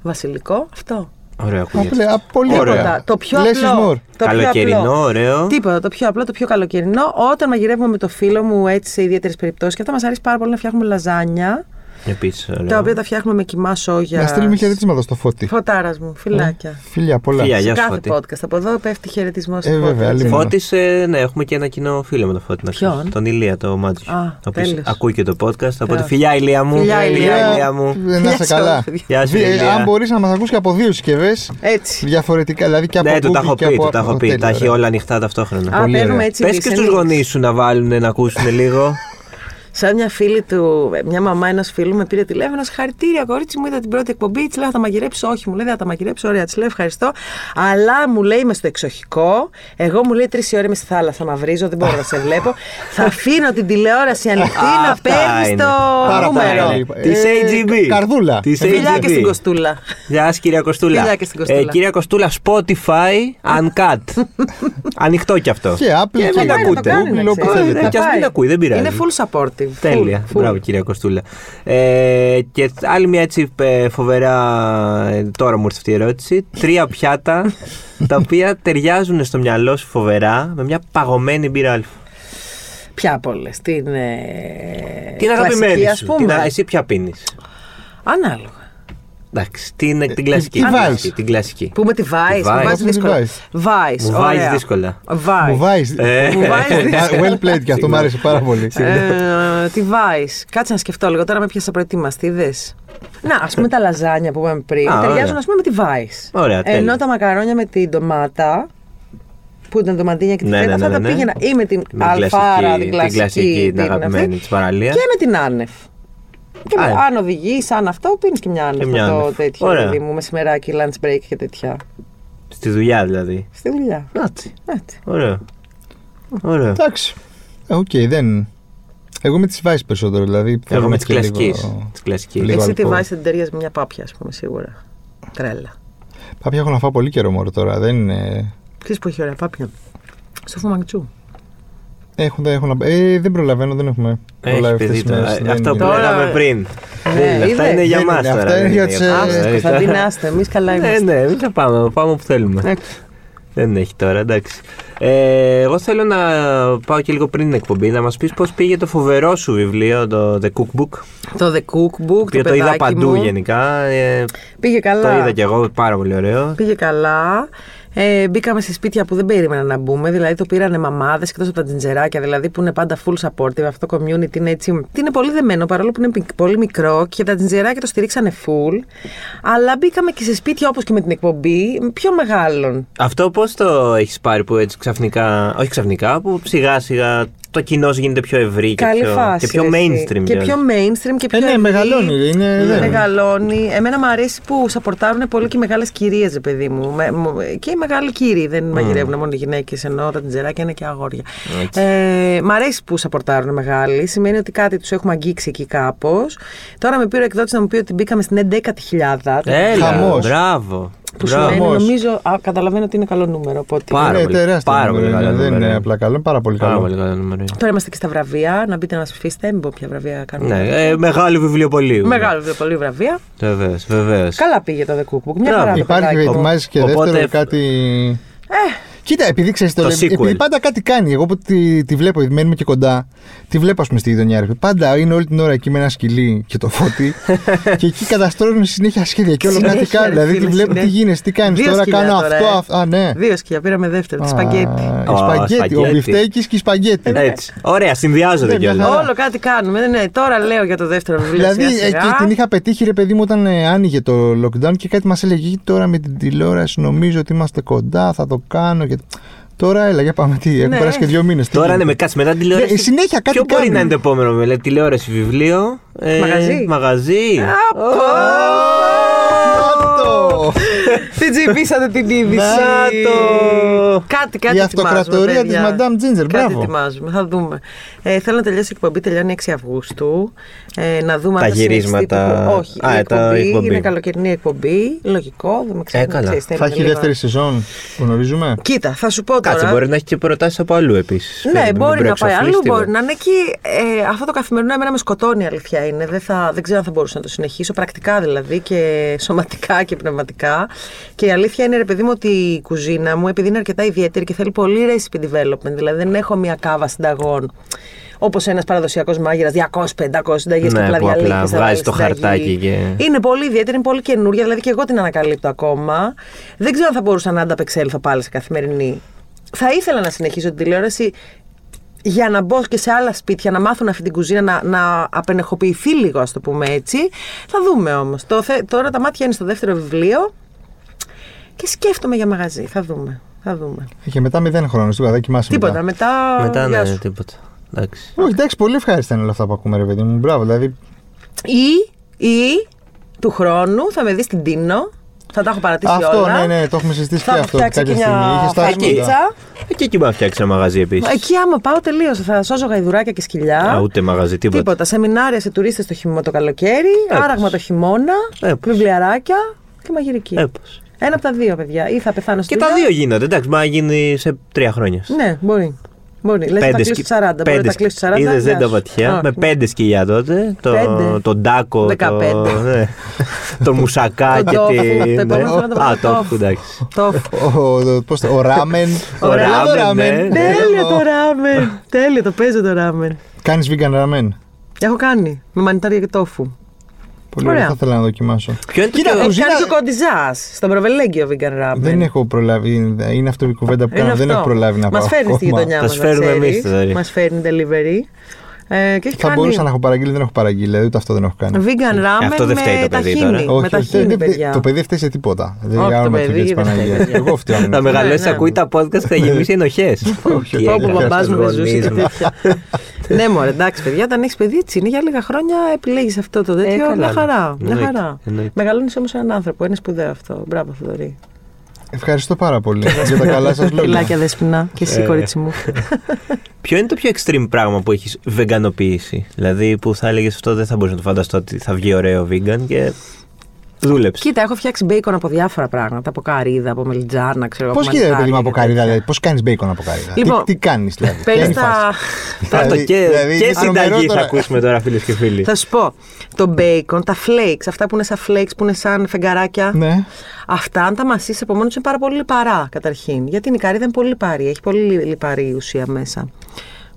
βασιλικό. Αυτό. Ωραία, Απλά, ακούγεται. α, πολύ Ωραία. ωραία. Το πιο Less is απλό. more. Το πιο Καλοκαιρινό, απλό. ωραίο. Τίποτα. Το πιο απλό, το πιο καλοκαιρινό. Όταν μαγειρεύουμε με το φίλο μου έτσι σε ιδιαίτερες περιπτώσεις και αυτά μας αρέσει πάρα πολύ να φτιάχνουμε λαζάνια, Επίσης, τα οποία τα φτιάχνουμε με κοιμά σόγια. Να στείλουμε χαιρετίσματα στο φώτι. Φωτάρας μου, φυλάκια. Φιλιά, πολλά. Φιλιά, γεια σου, Κάθε Φώτη. podcast από εδώ πέφτει χαιρετισμός Ε, βέβαια, άλλη μόνο. Φώτης, ε, ναι, έχουμε και ένα κοινό φίλο με το Φώτη. να Ποιον; ξέρεις. Τον Ηλία, το Μάτζιο. Α, Ο οποίος τέλειος. ακούει και το podcast. Οπότε Τέλος. φιλιά, Ηλία μου. Φιλιά, Ηλία. Ηλία μου. Ε, Να είσαι Γεια καλά. σας, παιδιά. Γεια σου, Δι- ε, Ηλία. αν μπορείς να μας ακούσεις και από δύο συσκευές Έτσι. διαφορετικά, δηλαδή και από Ναι, του τα Google έχω και πει, από του τα έχω από- πει. τέλεια, Τα έχει ωραία. όλα ανοιχτά ταυτόχρονα. Α, Πολύ παίρνουμε ωραία. έτσι Πες και listening. στους γονείς σου να βάλουν να ακούσουν λίγο. (laughs) Σαν μια φίλη του, μια μαμά ενό φίλου με πήρε τηλέφωνο. Συγχαρητήρια, κορίτσι μου, είδα την πρώτη εκπομπή. Της λέω, θα τα μαγειρέψει. Όχι, μου λέει, δεν θα τα μαγειρέψει. Ωραία, της λέω, ευχαριστώ. Αλλά μου λέει, είμαι στο εξοχικό. Εγώ μου λέει, τρεις ώρε είμαι στη θάλασσα, μαυρίζω, δεν μπορώ να σε βλέπω. (laughs) θα αφήνω την τηλεόραση ανοιχτή να Αυτά παίρνει είναι. το Πάρα νούμερο. πολύ. Της AGB. Καρδούλα. Της Φιλιά και AGB. στην Κοστούλα. Γεια σας, κυρία Κοστούλα. Φιλιά και στην Κοστούλα. Ε, κυρία Κοστούλα, Spotify, Uncut. (laughs) Ανοιχτό κι αυτό. Και Apple Και και μην Πάει να το ακούτε. κάνεις, να Google, όπου ξέρεις. θέλετε. Θα Και ας μην πάει. ακούει, δεν πειράζει. Είναι full supportive. Τέλεια. Full, full. Μπράβο, κυρία Κοστούλα. Ε, και άλλη μια έτσι ε, φοβερά. ε, τώρα μου ήρθε αυτή η ερώτηση. Τρία πιάτα (laughs) τα οποία ταιριάζουν στο μυαλό σου φοβερά με μια παγωμένη μπύρα αλφα. Ποια από όλες. Την. Ε, Την αγαπημένη κλασική, ας σου. πούμε. Την, εσύ ποια πίνεις; Ανάλογα. Εντάξει, την, την κλασική; τι την βάζεις; κλασική, Την κλασική. Πούμε τη Vice. Τη Μου Vice. βάζεις Βάζεις τη δύσκολα. Vice. Vice. Μου βάζεις ωραία. δύσκολα. Vice. Μου βάζει. Ε. Μου βάζεις δύσκολα. Well played και αυτό μου άρεσε πάρα πολύ. Ε, τη Vice. Κάτσε να σκεφτώ λίγο. Τώρα με πιάσα προετοιμαστή. Δες. Να, ας πούμε τα λαζάνια που είπαμε πριν Α, ταιριάζουν ωραία. ας πούμε με τη Weiss. Ωραία, τέλεια. Ενώ τα μακαρόνια με την ντομάτα που ήταν ντοματίνια και τη Ναι, φέτα, ναι, αυτά ναι, τα ναι. πήγαινα ή με την Με αλφάρα, την την κλασική, κλασική, την αυτή, αγαπημένη της παραλίας. Και με την άνευ. Και Α, με- ε. αν οδηγεί, αν αυτό, πίνεις και μια άνευ. Και μια με το άνευ. τέτοιο, Ωραία. παιδί μου, μεσημεράκι, lunch break και τέτοια. Στη δουλειά δηλαδή. Στη δουλειά. Έτσι. Έτσι. Ωραία. Ωραία. Εντάξει. Ε, Οκ, δεν. Εγώ με τις βάσεις περισσότερο. Δηλαδή, θέλω Εγώ να με τη έχει και κλασικής. λίγο- Τη κλασικής. λίγο Εσύ τη αλκοόλ. βάζει την ταιριάζει με μια πάπια, ας πούμε, σίγουρα. Τρέλα. Πάπια έχω να φάω πολύ καιρό μόνο τώρα. Δεν είναι. Ξέρεις που έχει ωραία πάπια; Στο φουμαγτσού. Έχουν, δεν, έχουν, να- ε, δεν προλαβαίνω, δεν έχουμε Έχεις προλάβει παιδί αυτές τις τώρα. μέρες, Ε, δεν Αυτό που είναι. Τώρα- λέγαμε πριν. Ναι, Δεν- Αυτά είδε. είναι για Δεν μας είναι, τώρα. αυτά είναι δεν για είναι τις, για ε, μας. Άστο, Δηλαδή, Κωνσταντίνα, άστε. Εμείς καλά Ναι, είμαστε. ναι, μην θα πάμε. Πάμε όπου θέλουμε. Ε, Δεν έχει τώρα, εντάξει. Ε, εγώ θέλω να πάω και λίγο πριν την εκπομπή να μας πεις πώς πήγε το φοβερό σου βιβλίο, το The Cookbook. Το The Cookbook, Το οποίο το το είδα παιδάκι παντού μου. γενικά. Ε, Πήγε καλά. το είδα κι εγώ, πάρα πολύ ωραίο. Πήγε καλά. Ε, μπήκαμε σε σπίτια που δεν περίμενα να μπούμε. Δηλαδή το πήρανε μαμάδες εκτό από τα τζιντζεράκια, δηλαδή που είναι πάντα full supportive. Αυτό το community είναι έτσι. Είναι πολύ δεμένο παρόλο που είναι πι- πολύ μικρό και τα τζιντζεράκια το στηρίξανε full. Αλλά μπήκαμε και σε σπίτια όπως και με την εκπομπή πιο μεγάλων. Αυτό πώς το έχεις πάρει που έτσι ξαφνικά, όχι ξαφνικά, που σιγά σιγά το κοινό σου γίνεται πιο ευρύ και Καλή πιο, φάση. και πιο ρε, εσύ. mainstream. Και κιόλας. πιο mainstream και πιο. Ε, ναι, ευρύ. μεγαλώνει, είναι- δεν- Μεγαλώνει. Εμένα μου αρέσει που σαπορτάρουν πολύ και οι μεγάλες κυρίες, ρε παιδί μου. Με- μου- Και οι μεγάλοι κύριοι. Δεν μαγειρεύουν μόνο οι γυναίκες, ενώ τα τζεράκια είναι και αγόρια. Έτσι. Ε, μ' αρέσει που σαπορτάρουν μεγάλοι. Σημαίνει ότι κάτι τους έχουμε αγγίξει εκεί κάπως. Τώρα με πήρε ο εκδότης να μου πει ότι μπήκαμε στην 11.000. Έλα, Χαμός. μπράβο. Που Μπράβο. σημαίνει, Χαμός. νομίζω, α, καταλαβαίνω ότι είναι καλό νούμερο. Οπότε Πάρα είναι πολύ- τεράστιο. πάρα νούμερο, πολύ καλό Δεν νούμερο. είναι απλά καλό, είναι πάρα πολύ Πάρα καλό. πολύ καλό νούμερο. Τώρα είμαστε και στα βραβεία. Να μπείτε να μα ψηφίσετε. Μην πω ποια βραβεία κάνουμε. Ναι, ε, μεγάλο βιβλιοπωλείο. Μεγάλο πολύ βραβεία. Βεβαίως, βεβαίως. Καλά πήγε το The Cookbook. Μια Μπράβο. χαρά το Υπάρχει, παιδάκι μου. ετοιμάζει και Οπότε- δεύτερο κάτι. Ε, Κοίτα, επειδή ξέρεις το, Το λέμε- sequel. επειδή πάντα κάτι κάνει. Εγώ που τη, τη βλέπω, επειδή μένουμε και κοντά, τη βλέπω, ας πούμε, στη γειτονιά. ρε. Πάντα είναι όλη την ώρα εκεί με ένα σκυλί και το φώτι. (laughs) και εκεί καταστρώνουν συνέχεια σχέδια και όλο κάτι Συνέχεια, κάνει. ρε Δηλαδή τη φίλε, βλέπω τι συνέχεια. γίνει, τι κάνεις. Δύο Τώρα σκυλιά κάνω τώρα, αυτό, ε. αυτό. Α, ναι. Δύο σκυλιά, πήραμε δεύτερο. Τη Α, σπαγκέτι. η Α, σπαγκέτη. Ο σπαγκέτη. μπιφτέκης και η σπαγκέτη. Έτσι. Ωραία, συνδυάζονται Ναι, μια κιόλας. χαρά. Όλο κάτι κάνουμε. Ναι, ναι, τώρα λέω για το δεύτερο βιβλίο. Δηλαδή, σιγά σιγά. εκεί την είχα πετύχει, ρε παιδί μου, όταν ε, άνοιγε το lockdown και κάτι μας έλεγε «Γη, τώρα με την τηλεόραση. Νομίζω ότι είμαστε κοντά, θα το κάνω. Και... Τώρα έλα, για πάμε. Τι, έχουν Ναι. περάσει και δύο μήνες. Τώρα ναι, με κάτσε μετά τηλεόραση. Ναι, συνέχεια κάτι Ποιο μπορεί κάνει. να είναι το επόμενο, με λέει, τηλεόραση, βιβλίο; ε, Μαγαζί. Μαγαζί. Το! Τι τσιμπήσατε την είδηση. Να το! Κάτι, κάτι Η αυτοκρατορία ετοιμάζουμε, της παιδιά. Madame Ginger, Κάτι μπράβο. ετοιμάζουμε, θα δούμε. Ε, θέλω να τελειώσει η εκπομπή, τελειώνει 6 Αυγούστου. Ε, να δούμε Τα αν θα συνεχιστεί γυρίσματα. το- Όχι, Α, η ε, τα εκπομπή, εκπομπή. είναι καλοκαιρινή εκπομπή. Λογικό, δεν με ξέρω. Ε, καλά. ξέρεις, Θα θέλει έχει λίγο- δεύτερη σεζόν, γνωρίζουμε. Κοίτα, θα σου πω τώρα. Κάτσε, μπορεί να έχει και προτάσεις από αλλού επίσης. Ναι, μπορεί να πάει αλλού, μπορεί να είναι εκεί. Ε, αυτό το καθημερινό εμένα με σκοτώνει, η αλήθεια είναι. Δεν, θα, δεν ξέρω αν θα μπορούσα να το συνεχίσω, πρακτικά δηλαδή και σωματικά και πνευματικά. Και η αλήθεια είναι, ρε παιδί μου, ότι η κουζίνα μου, επειδή είναι αρκετά ιδιαίτερη και θέλει πολύ recipe development, δηλαδή δεν έχω μια κάβα συνταγών. Όπως ένας παραδοσιακός μάγειρας, 200-500 συνταγές και Ναι, απλά που απλά διαλέγεις, θα βγάζει βάλεις το συνταγή. χαρτάκι και- Είναι πολύ ιδιαίτερη, είναι πολύ καινούρια, δηλαδή και εγώ την ανακαλύπτω ακόμα. Δεν ξέρω αν θα μπορούσα να ανταπεξέλθω πάλι σε καθημερινή. Θα ήθελα να συνεχίσω την τηλεόραση για να μπω και σε άλλα σπίτια, να μάθουν αυτή την κουζίνα, να, να απενεχοποιηθεί λίγο, ας το πούμε έτσι. Θα δούμε όμως. Τώρα τα μάτια είναι στο δεύτερο βιβλίο και σκέφτομαι για μαγαζί. Θα δούμε. Θα δούμε. Και μετά μηδέν χρόνος, τίποτα, δεν κοιμάσαι Τίποτα. μετά. Μετά. Μετά γεια ναι, σου. τίποτα. Εντάξει. Όχι, εντάξει, πολύ ευχάριστα είναι όλα αυτά που ακούμε, ρε παιδί μου. Μπράβο, δηλαδή. Ή, ή του χρόνου θα με δεις στην Τίνο. Θα τα έχω παρατήσει Αυτό, όλα. ναι, ναι, το έχουμε συζητήσει Θα και έχω αυτό. φτιάξει Κάποια και στιγμή μια είχε τα φακίτσα. Και εκεί μπορεί να φτιάξει ένα μαγαζί επίσης. Εκεί άμα πάω τελείω. Θα σώζω γαϊδουράκια και σκυλιά. Α, ούτε μαγαζί, τίποτα. Τίποτα. Σεμινάρια σε τουρίστες το, χειμω... το καλοκαίρι, Έπως. άραγμα το χειμώνα, Έπως. βιβλιαράκια και μαγειρική. Έπως. Ένα από τα δύο, παιδιά. Ή θα πεθάνω Και στη τα δουλειά. δύο γίνονται. Εντάξει, μπορεί να γίνει σε τρία χρόνια. Ναι, μπορεί. Μπορεί. Λες θα κλείσει σκι- του 40. Μπορεί να πέντε τα κλείσει του 40. Είδες δεν γεια τα σου. βαθιά. Όχι. Με πέντε σκυλιά τότε. Το, Πέντε. τον Ντάκο. Δεκαπέντε. Το, ναι. (laughs) το μουσακά Τον και τόφου, τη. το ναι. επόμενο θέλω να το Α, βάλω το τόφου. εντάξει. Τόφου. Ο, ο, πώς το- ο ράμεν. Ωραία, Έλα το ναι, ράμεν. ναι. Τέλειο το ράμεν. Τέλειο, το παίζω το ράμεν. Κάνεις vegan ράμεν. Έχω κάνει. Με μανιτάρια και τόφου. Πολύ Ωραία. ωραία, θα ήθελα να δοκιμάσω. Ποιο είναι το Κοίτα, πιο- ο- Έχει κουζίνα- κάνεις και ο κοντιζάς στο προβελέγγιο vegan ramen. Δεν έχω προλάβει. Είναι αυτό η κουβέντα που κάνω. Δεν έχω προλάβει να πάω. Μα φέρνεις στη ακόμα. γειτονιά Θα μας. σου φέρουμε εμείς, δηλαδή. Μας φέρνει delivery. Ε, και έχει Θα κάνει μπορούσα να έχω παραγγείλει, δεν έχω παραγγείλει. Δηλαδή ούτε αυτό δεν έχω κάνει. vegan ramen Αυτό δεν φταίει με το παιδί ταχίνι. τώρα. Με ταχίνι, δεν- παιδιά. το παιδί δεν φταίει σε τίποτα. Δεν Όχι, το κάνουμε παιδί τη δεν Παναγία. φταίει. Εγώ φταίω. αν Να είναι. μεγαλώσει, ναι. ακούει τα podcast και θα γεμίσει ενοχές. Όχι, Πω, πω, ο μπαμπάς μου δεν ζούσες (laughs) γονείς και μου. τέτοια. ναι, μωρέ, εντάξει, παιδιά, όταν έχεις παιδί έτσι είναι. Για λίγα χρόνια επιλέγεις αυτό το τέτοιο. καλά, μια ναι. χαρά. Μια Εννοείται, χαρά. εννοείται. Μεγαλώνεις όμως έναν άνθρωπο. Είναι σπουδαίο αυτό. Μπράβο, Θοδωρή. Ευχαριστώ πάρα πολύ για τα καλά σας λόγια. Φιλάκια, δέσπινα. Και εσύ, Ε. κορίτσι μου. Ποιο είναι το πιο extreme πράγμα που έχεις βεγγανοποιήσει. Δηλαδή που θα έλεγες αυτό δεν θα μπορούσα να το φανταστώ ότι θα βγει ωραίο vegan και δούλεψε. Κοίτα, έχω φτιάξει μπέικον από διάφορα πράγματα. Από καρύδα, από μελιτζάνα, ξέρω Πώς από γίνεται, παιδί μου, μανιτάρια από και καρύδα, τέτοια. δηλαδή. Πώς κάνεις μπέικον από καρύδα; Λοιπόν, τι τι κάνεις, δηλαδή. ποια Παίρνει είναι η τα. φάση; (laughs) Αυτό Δηλαδή- και, δηλαδή και είναι τρομερό συνταγή θα τώρα. ακούσουμε τώρα φίλες και φίλοι. Θα σου πω. Το bacon, τα flakes, αυτά που είναι σαν flakes, που είναι σαν φεγγαράκια. Ναι. Αυτά, αν τα μασίσει από μόνος τους, είναι πάρα πολύ λιπαρά καταρχήν. Γιατί η καρύδα είναι πολύ λιπαρή. Έχει πολύ λι- λιπαρή ουσία μέσα.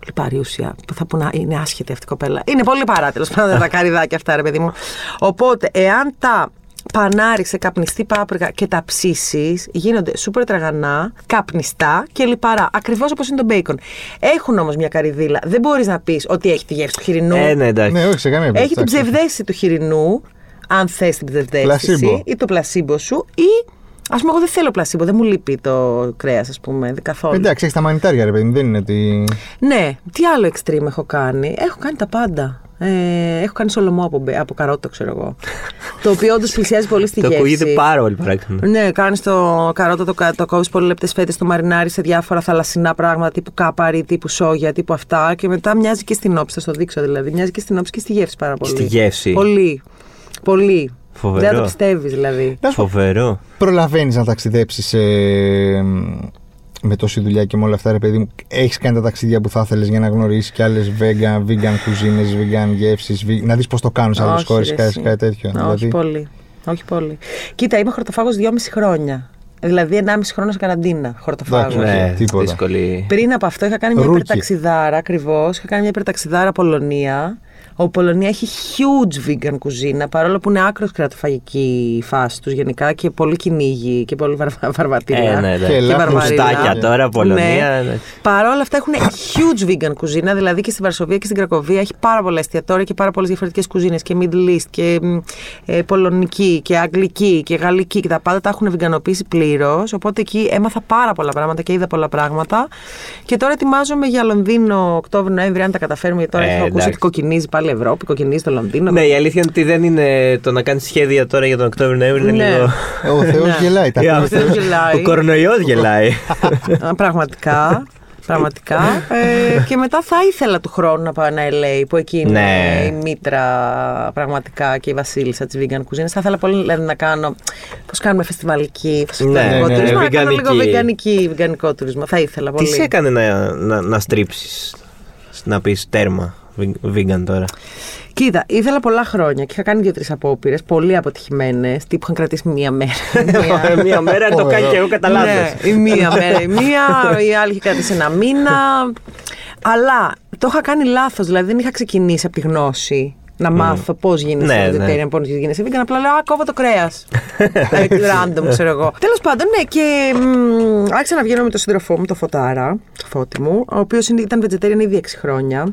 Λιπαρή ουσία. Που θα πούνε, είναι άσχετη αυτή η κοπέλα. Είναι πολύ λιπαρά τέλος πάντων τα (laughs) καρυδάκια αυτά, ρε παιδί μου. Οπότε, εάν τα πανάρει σε καπνιστή πάπρικα και τα ψήσεις, γίνονται σούπερ τραγανά, καπνιστά και λιπαρά. Ακριβώς όπως είναι το μπέικον. Έχουν όμως μια καρυδίλα. Δεν μπορείς να πεις ότι έχει τη γεύση του χοιρινού. Ε, ναι, εντάξει. Ναι, όχι σε καμία Έχει την περίπτωση. ψευδέστηση του χοιρινού, αν θες την ψευδέστηση, Πλασίμπο. ή το πλασίμπο σου, ή ας πούμε, εγώ δεν θέλω πλασίμπο, δεν μου λείπει το κρέας, ας πούμε, δεν καθόλου. Εντάξει, έχεις τα μανιτάρια, ρε παιδί μου, δεν είναι ότι. Ναι, τι άλλο extreme έχω κάνει. Έχω κάνει τα πάντα. Ε, έχω κάνει σολομό από, μπε- από καρότο, ξέρω εγώ. (laughs) το οποίο όντως πλησιάζει πολύ στη Το γεύση. ακούγεται πάρα πολύ παράξενο. Ναι, κάνεις το καρότο, το, κα- το κόβεις πολύ λεπτές φέτες, το μαρινάρεις σε διάφορα θαλασσινά πράγματα τύπου κάπαρι, τύπου σόγια, τύπου αυτά. Και μετά μοιάζει και στην όψη, θα στο δείξω δηλαδή. Μοιάζει και στην όψη και στη γεύση πάρα πολύ. στη γεύση. Πολύ. Πολύ. Φοβερό. Δεν το πιστεύεις δηλαδή. Να σου πω, Φοβερό. προλαβαίνεις να ταξιδέψεις με τόση δουλειά και με όλα αυτά, ρε παιδί μου. Έχεις κάνει τα ταξίδια που θα ήθελες για να γνωρίσεις και άλλες vegan, vegan κουζίνες, vegan γεύσεις, να δεις πώς το κάνουν σε άλλες Όχι, χώρες ρε, κάτι, εσύ. κάτι τέτοιο. Όχι δηλαδή, πολύ. Όχι πολύ. Κοίτα, είμαι χορτοφάγος 2,5 χρόνια. Δηλαδή 1,5 χρόνο σε καραντίνα χορτοφάγος. Εντάξει, Ναι, τίποτα. δύσκολη. Πριν από αυτό είχα κάνει μια Ρούκι. υπερταξιδάρα ακριβώς. Είχα κάνει μια υπερταξιδάρα Πολωνία. Ο Πολωνία έχει huge vegan κουζίνα, παρόλο που είναι άκρος κρατοφαγική η φάση τους γενικά και πολύ κυνήγι και πολύ βαρβα- βαρβατήρια. Ε, ναι, εντάξει. Και ελάχιστα βαρβαρίλα. Κουστάκια τώρα, Πολωνία. Ναι. εντάξει. Παρ' όλα αυτά έχουν huge vegan κουζίνα, δηλαδή και στη Βαρσοβία και στην Κρακοβία έχει πάρα πολλά εστιατόρια και πάρα πολλές διαφορετικές κουζίνες και Middle East και μ, ε, πολωνική και αγγλική και γαλλική και τα πάντα τα έχουν βιγανοποιήσει πλήρως. Οπότε εκεί έμαθα πάρα πολλά πράγματα και είδα πολλά πράγματα. Και τώρα ετοιμάζομαι για Λονδίνο Οκτώβριο-Νοέμβρη, αν τα καταφέρουμε. Γιατί τώρα Ε, έχω ακούσει εντάξει. ότι κοκκινίζει πάλι η Ευρώπη, κοκκινίζει το Λονδίνο. Ναι, η αλήθεια είναι ότι δεν είναι το να κάνεις σχέδια τώρα για τον Οκτώβριο-Νοέμβριο. Είναι Ναι. λίγο. Ο Θεός Ναι. γελάει. Τα Ε, ακούω. αυτό- Θεός γελάει. Ο κορονοϊός γελάει. (laughs) Α, Πραγματικά. Πραγματικά. Ε, και μετά θα ήθελα του χρόνου να πάω ένα LA που εκεί είναι Ναι. η μήτρα πραγματικά και η βασίλισσα της vegan κουζίνα. Θα ήθελα πολύ δηλαδή, να κάνω. Πώς κάνουμε φεστιβαλική, φεστιβαλικό ναι, ναι, τουρισμό. Να κάνω λίγο βιγανική. βιγανική, βιγανικό τουρισμό. Θα ήθελα Τι πολύ. σε έκανε να, να, να στρίψεις, να πεις τέρμα; Vegan τώρα. Κοίτα, ήθελα πολλά χρόνια και είχα κάνει δύο-τρεις απόπειρες, πολύ αποτυχημένες, τύπου είχαν κρατήσει μία μέρα. (laughs) Μία- Μία μέρα το κάνει και εγώ κατά λάθος. Ναι, η μία μέρα η μία, η άλλη είχε κρατήσει ένα μήνα. Αλλά το είχα κάνει λάθος, δηλαδή δεν είχα ξεκινήσει από τη γνώση. Να μάθω πώς γίνεται Ναι, vegetarian, ναι. πώς γίνεσαι vegan. Απλά λέω Α, κόβω το κρέας. (laughs) Random, ξέρω εγώ. Τέλος πάντων, ναι, και μ, άρχισα να βγαίνω με τον σύντροφό μου, το Φωτάρα, το φώτη μου, ο οποίος ήταν vegetarian ήδη 6 χρόνια.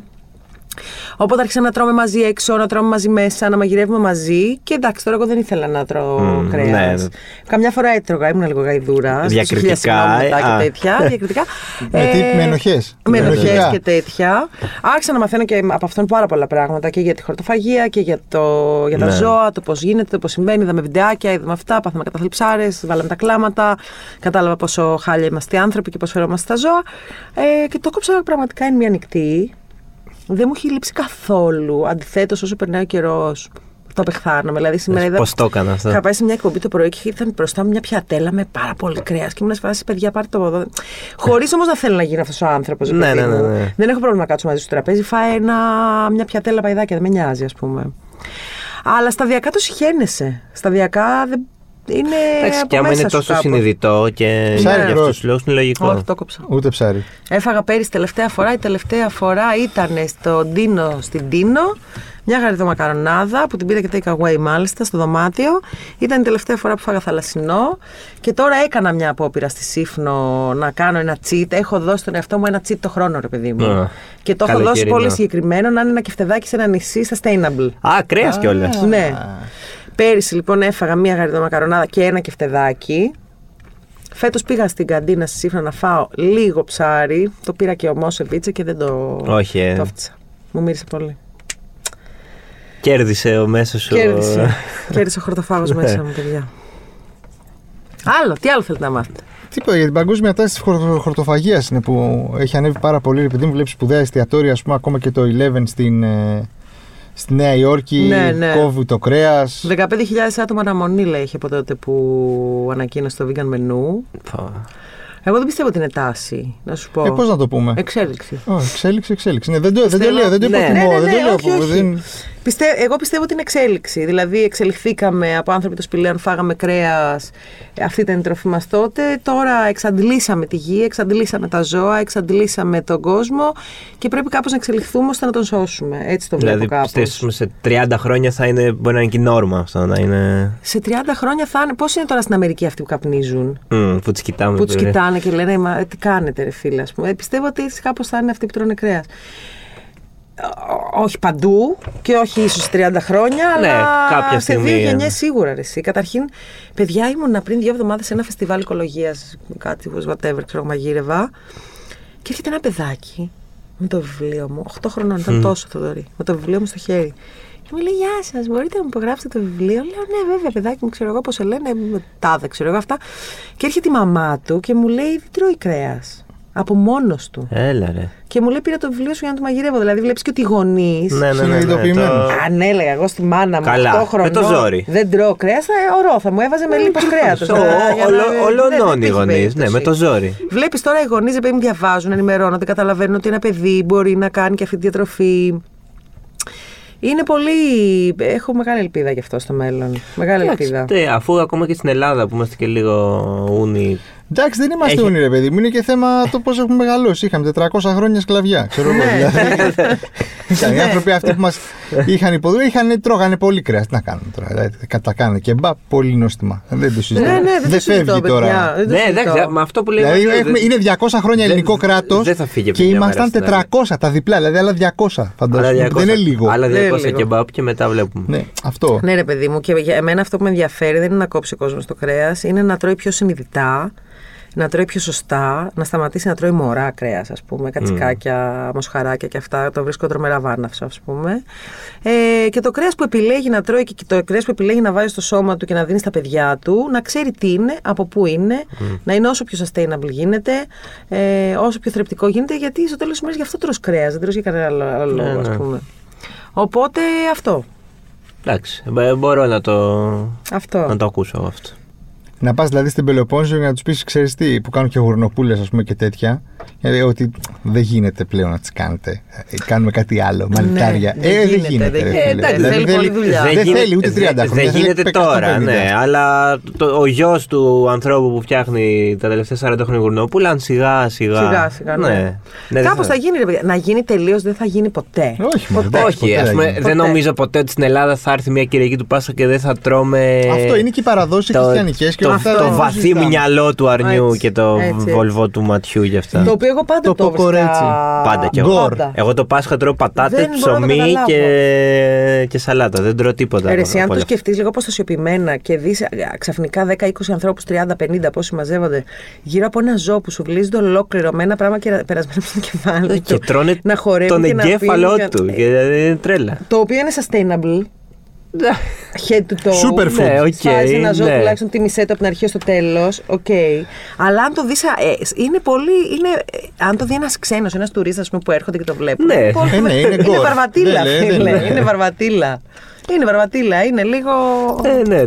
Οπότε άρχισα να τρώμε μαζί έξω, να τρώμε μαζί μέσα, να μαγειρεύουμε μαζί. Και εντάξει, τώρα εγώ δεν ήθελα να τρώω Μμμ, κρέας. ναι. Καμιά φορά έτρωγα, ήμουν λίγο γαϊδούρα. Διακριτικά, και α. τέτοια. διακριτικά. Με τι, με ενοχές. Με ενοχές Ενοχικά. και τέτοια. Άρχισα να μαθαίνω και από αυτόν πάρα πολλά πράγματα και για τη χορτοφαγία και για, το, για τα Ναι. ζώα, το πώς γίνεται, το πώς συμβαίνει. Είδαμε βιντεάκια, είδαμε αυτά, πάθαμε καταθλιψάρες, βάλαμε τα κλάματα. Κατάλαβα πόσο χάλια είμαστε οι άνθρωποι και πώς φερόμαστε στα ζώα. Ε, και το κόψα πραγματικά είναι μια νυχτή. Δεν μου έχει λείψει καθόλου. Αντιθέτως, όσο περνάει ο καιρός, το απεχθάνομαι. Δηλαδή, σήμερα είδα. Πώ το έκανα αυτό. Είχα πάει σε μια εκπομπή το πρωί και ήταν μπροστά μου μια πιατέλα με πάρα πολύ κρέας. Και ήμουν σε φάση, παιδιά, πάρτε το εδώ. Χωρίς όμως να θέλω να γίνω αυτός ο άνθρωπος. Ναι, ναι, ναι, ναι. Δεν έχω πρόβλημα να κάτσω μαζί στο τραπέζι. Φάει ένα, μια πιατέλα παϊδάκια, δεν με νοιάζει, ας πούμε. Αλλά σταδιακά το συχαίνεσαι. Σταδιακά δεν. Είναι. Εντάξει, από και άμα μέσα είναι σου τόσο κάπως. συνειδητό και Ψάρι για ροζ. αυτούς τους λόγους είναι λογικό. Όχι, το κόψα. Ούτε ψάρι. Έφαγα πέρυσι τελευταία φορά. Η τελευταία φορά ήταν στο Ντίνο, στην Ντίνο. Μια γαριδομακαρονάδα που την πήρα και take away μάλιστα στο δωμάτιο. Ήταν η τελευταία φορά που φάγα θαλασσινό. Και τώρα έκανα μια απόπειρα στη Σύφνο να κάνω ένα cheat. Έχω δώσει τον εαυτό μου ένα cheat το χρόνο, ρε παιδί μου. Α, και το έχω δώσει καλοκαιρινό. πολύ συγκεκριμένο να είναι ένα κεφτεδάκι σε ένα νησί sustainable. Α, κρέας κιόλας. Ναι. Πέρυσι λοιπόν έφαγα μία γαριδομακαρονάδα και ένα κεφτεδάκι. Φέτος πήγα στην καντίνα στη Σύφνα να φάω λίγο ψάρι. Το πήρα και ομό σε βίτσα και δεν το. Όχι, ε. Το έφτιασα. Μου μύρισε πολύ. Κέρδισε ο μέσος σου. Κέρδισε. (laughs) Κέρδισε ο χορτοφάγος Ναι. μέσα μου, παιδιά. Άλλο, τι άλλο θέλετε να μάθετε; Τίποτα για την παγκόσμια τάση της χορτοφαγίας είναι που έχει ανέβει πάρα πολύ. Επειδή μου βλέπεις σπουδαία εστιατόρια, ας πούμε, ακόμα και το 11 στην, ε, στη Νέα Υόρκη. Ναι, ναι. Κόβει το κρέας. 15.000 άτομα αναμονή λέει είχε από τότε που ανακοίνωσε το vegan μενού. Εγώ δεν πιστεύω ότι είναι τάση, να σου πω. Ε, πώς να το πούμε; Εξέλιξη. Ω, εξέλιξη, εξέλιξη. Ναι, δεν, το, δεν το Πιστεύω- λέω, δεν το Ναι. υποτιμώ. Ναι, ναι, δεν ναι, το λέω. Όχι, που όχι. δεν- Πιστε... Εγώ πιστεύω ότι είναι εξέλιξη. Δηλαδή, εξελιχθήκαμε από άνθρωποι των σπηλαίων, φάγαμε κρέας. Αυτή ήταν η τροφή μας τότε. Τώρα εξαντλήσαμε τη γη, εξαντλήσαμε τα ζώα, εξαντλήσαμε τον κόσμο και πρέπει κάπως να εξελιχθούμε ώστε να τον σώσουμε. Έτσι το βλέπω Δηλαδή, κάπως. πιστεύεις σε 30 χρόνια θα είναι, μπορεί να είναι και η νόρμα αυτό. Να είναι. Σε 30 χρόνια θα είναι. Πώς είναι τώρα στην Αμερική αυτοί που καπνίζουν, Μμ, που τι κοιτάμε. που τους τώρα. κοιτάνε και λένε Μα, ε, Τι κάνετε, ρε φίλε, ας πούμε. Ε, πιστεύω ότι έτσι κάπως θα είναι αυτοί που τρώνε κρέας. Όχι παντού και όχι ίσως 30 χρόνια, Ναι, αλλά κάποια σε στιγμή, δύο ε. γενιές σίγουρα. Ρε, εσύ. Καταρχήν, παιδιά, ήμουν πριν δύο εβδομάδες σε ένα φεστιβάλ οικολογίας, κάτι, whatever, ξέρω, μαγείρευα. Και έρχεται ένα παιδάκι με το βιβλίο μου, 8 χρονών, ήταν τόσο Θοδωρή, με το βιβλίο μου στο χέρι. Και μου λέει: Γεια σας, μπορείτε να μου υπογράψετε το βιβλίο; Λέω: Ναι, βέβαια, παιδάκι μου, ξέρω εγώ πώς σε λένε, με τάδε, ξέρω εγώ αυτά. Και έρχεται η μαμά του και μου λέει: Δεν τρώει κρέας. Από μόνος του. Έλα ρε. Και μου λέει: Πήρα το βιβλίο σου για να το μαγειρεύω. Δηλαδή, βλέπεις και ότι οι γονείς. Ναι, ναι, ναι. ναι, Συνειδητοποιημένος. το- Αν έλεγα εγώ στη μάνα μου Καλά, 8 χρονών. με το ζόρι. Δεν τρώω κρέας, θα ωρό, θα μου έβαζε με λίπος κρέατος. Ο- ολο- Ολονών οι γονείς. Ναι, με το ζόρι. Βλέπεις τώρα οι γονείς, επειδή μου διαβάζουν, ενημερώνονται, καταλαβαίνουν ότι ένα παιδί μπορεί να κάνει και αυτή τη διατροφή. Είναι πολύ. Έχω μεγάλη ελπίδα γι' αυτό στο μέλλον. Μεγάλη ελπίδα. Εντάξει, τε, αφού ακόμα και στην Ελλάδα που είμαστε και λίγο ούνοι. Εντάξει, δεν είμαστε Έχει- ούνοι, ρε παιδί μου. Είναι και θέμα το πώς έχουμε μεγαλώσει. Είχαμε 400 χρόνια σκλαβιά. Ξέρω εγώ. Ναι. δηλαδή. Ήταν οι άνθρωποι αυτοί που μας είχαν υποδούλει, είχαν, τρώγανε πολύ κρέας. Τι να κάνουμε τώρα. Δηλαδή, τα κάνανε και μπα, πολύ νόστιμα. Δεν το συζητάω. Ναι, ναι, δεν, το συζητώ, φεύγει παιδιά. τώρα. Δεν το Ναι, συζητώ. εντάξει, με αυτό που λέει. Δηλαδή, δεν- έχουμε, είναι 200 χρόνια δεν- ελληνικό κράτος δεν θα φύγει από και τη μια μέρα ήμασταν στην άλλη. 400 τα διπλά, δηλαδή άλλα 200. Άλλα Φαντάζομαι. 200, Δεν είναι λίγο. Άλλα Δεν είναι 200 λίγο. κεμπάπ και μετά βλέπουμε. Ναι, αυτό. Ναι, ρε παιδί μου, και για εμένα αυτό που με ενδιαφέρει δεν είναι να κόψει ο κόσμος το κρέας, είναι να τρώει πιο συνειδητά, να τρώει πιο σωστά, να σταματήσει να τρώει μωρά κρέας, ας πούμε, κατσικάκια, μοσχαράκια και αυτά. Το βρίσκω τρομερά βάναυσο, ας πούμε. Ε, και το κρέας που επιλέγει να τρώει και το κρέας που επιλέγει να βάζει στο σώμα του και να δίνει στα παιδιά του, να ξέρει τι είναι, από πού είναι, να είναι όσο πιο sustainable γίνεται, ε, όσο πιο θρεπτικό γίνεται, γιατί στο τέλος της μέρας γι' αυτό τρως κρέας, δεν τρως για κανένα άλλο, άλλο Ναι, λόγο, ας ναι. πούμε. Οπότε αυτό. Εντάξει, μπο- μπορώ να το, Αυτό. να το ακούσω εγώ αυτό. Να πας δηλαδή στην Πελοπόννησο για να τους πεις, ξέρεις τι, που κάνουν και γουρνοπούλες, ας πούμε και τέτοια. Ε, ότι δεν γίνεται πλέον να τις κάνετε. Ε, κάνουμε κάτι άλλο. Μανιτάρια. δεν ε, δεν γίνεται, γίνεται. δεν ρε γίνεται. φίλε. Ε, εντάξει, θέλει πολλή δουλειά. Δεν, γίνεται- θέλει ούτε 30 δεν- χρόνια. Δεν θέλει γίνεται 150. τώρα, ναι. Αλλά το, ο γιος του ανθρώπου που φτιάχνει τα τελευταία 40 χρόνια γουρνόπουλα, σιγά σιγά. Σιγά σιγά, ναι. ναι. Ναι, δεν Κάπως θα γίνει, ρε παιδιά. Να γίνει τελείως δεν θα γίνει ποτέ. Όχι, μωρέ, ποτέ. εντάξει, Όχι, ποτέ ας δεν πούμε, γίνει. δεν Ποτέ. νομίζω ποτέ ότι στην Ελλάδα θα έρθει μια Κυριακή του Πάσχα και δεν θα τρώμε. Αυτό είναι και οι παραδόσει το- χριστιανικές και το αυτά το δεν βαθύ συζητάμε. μυαλό του αρνιού Έτσι, και το έτσι. βολβό του ματιού γι' αυτά. Το οποίο εγώ πάντα Το το, κοκορέτσι. έβρισκα- Πάντα κι εγώ. Γκορ. Πάντα. Εγώ το Πάσχα τρώω πατάτες, Δεν μπορώ να το ψωμί καταλάβω. και, και σαλάτα. Δεν τρώω τίποτα. Ε, ρε, από- εσύ, αν από το όλα αυτά. σκεφτείς λίγο αποστασιοποιημένα και δεις ξαφνικά 10-20 ανθρώπους, 30-50 πόσοι μαζεύονται γύρω από ένα ζώο που σου βλύζεται ολόκληρο με ένα πράγμα και περασμένο από το κεφάλι. Και του, τρώνε να χορεύει τον και να εγκέφαλό πίνει του. και- Και είναι τρέλα. Το οποίο είναι sustainable. (laughs) Head to toe. Superfood. Ναι, οκ. Σφάζει ένα ζώο ναι. τουλάχιστον τίμησέ το από την αρχή στο τέλος. Οκ. Αλλά αν το δεις. είναι πολύ. Είναι, ε, αν το δει ένας ξένος, ένας τουρίστας που έρχονται και το βλέπουν. Ναι. είναι πολύ- Ε, ναι, είναι είναι gore. βαρβατήλα, Δεν λέει, δεν φίλε. λέει. Είναι βαρβατήλα. Είναι βαρβατήλα. Είναι λίγο. Ε, ναι.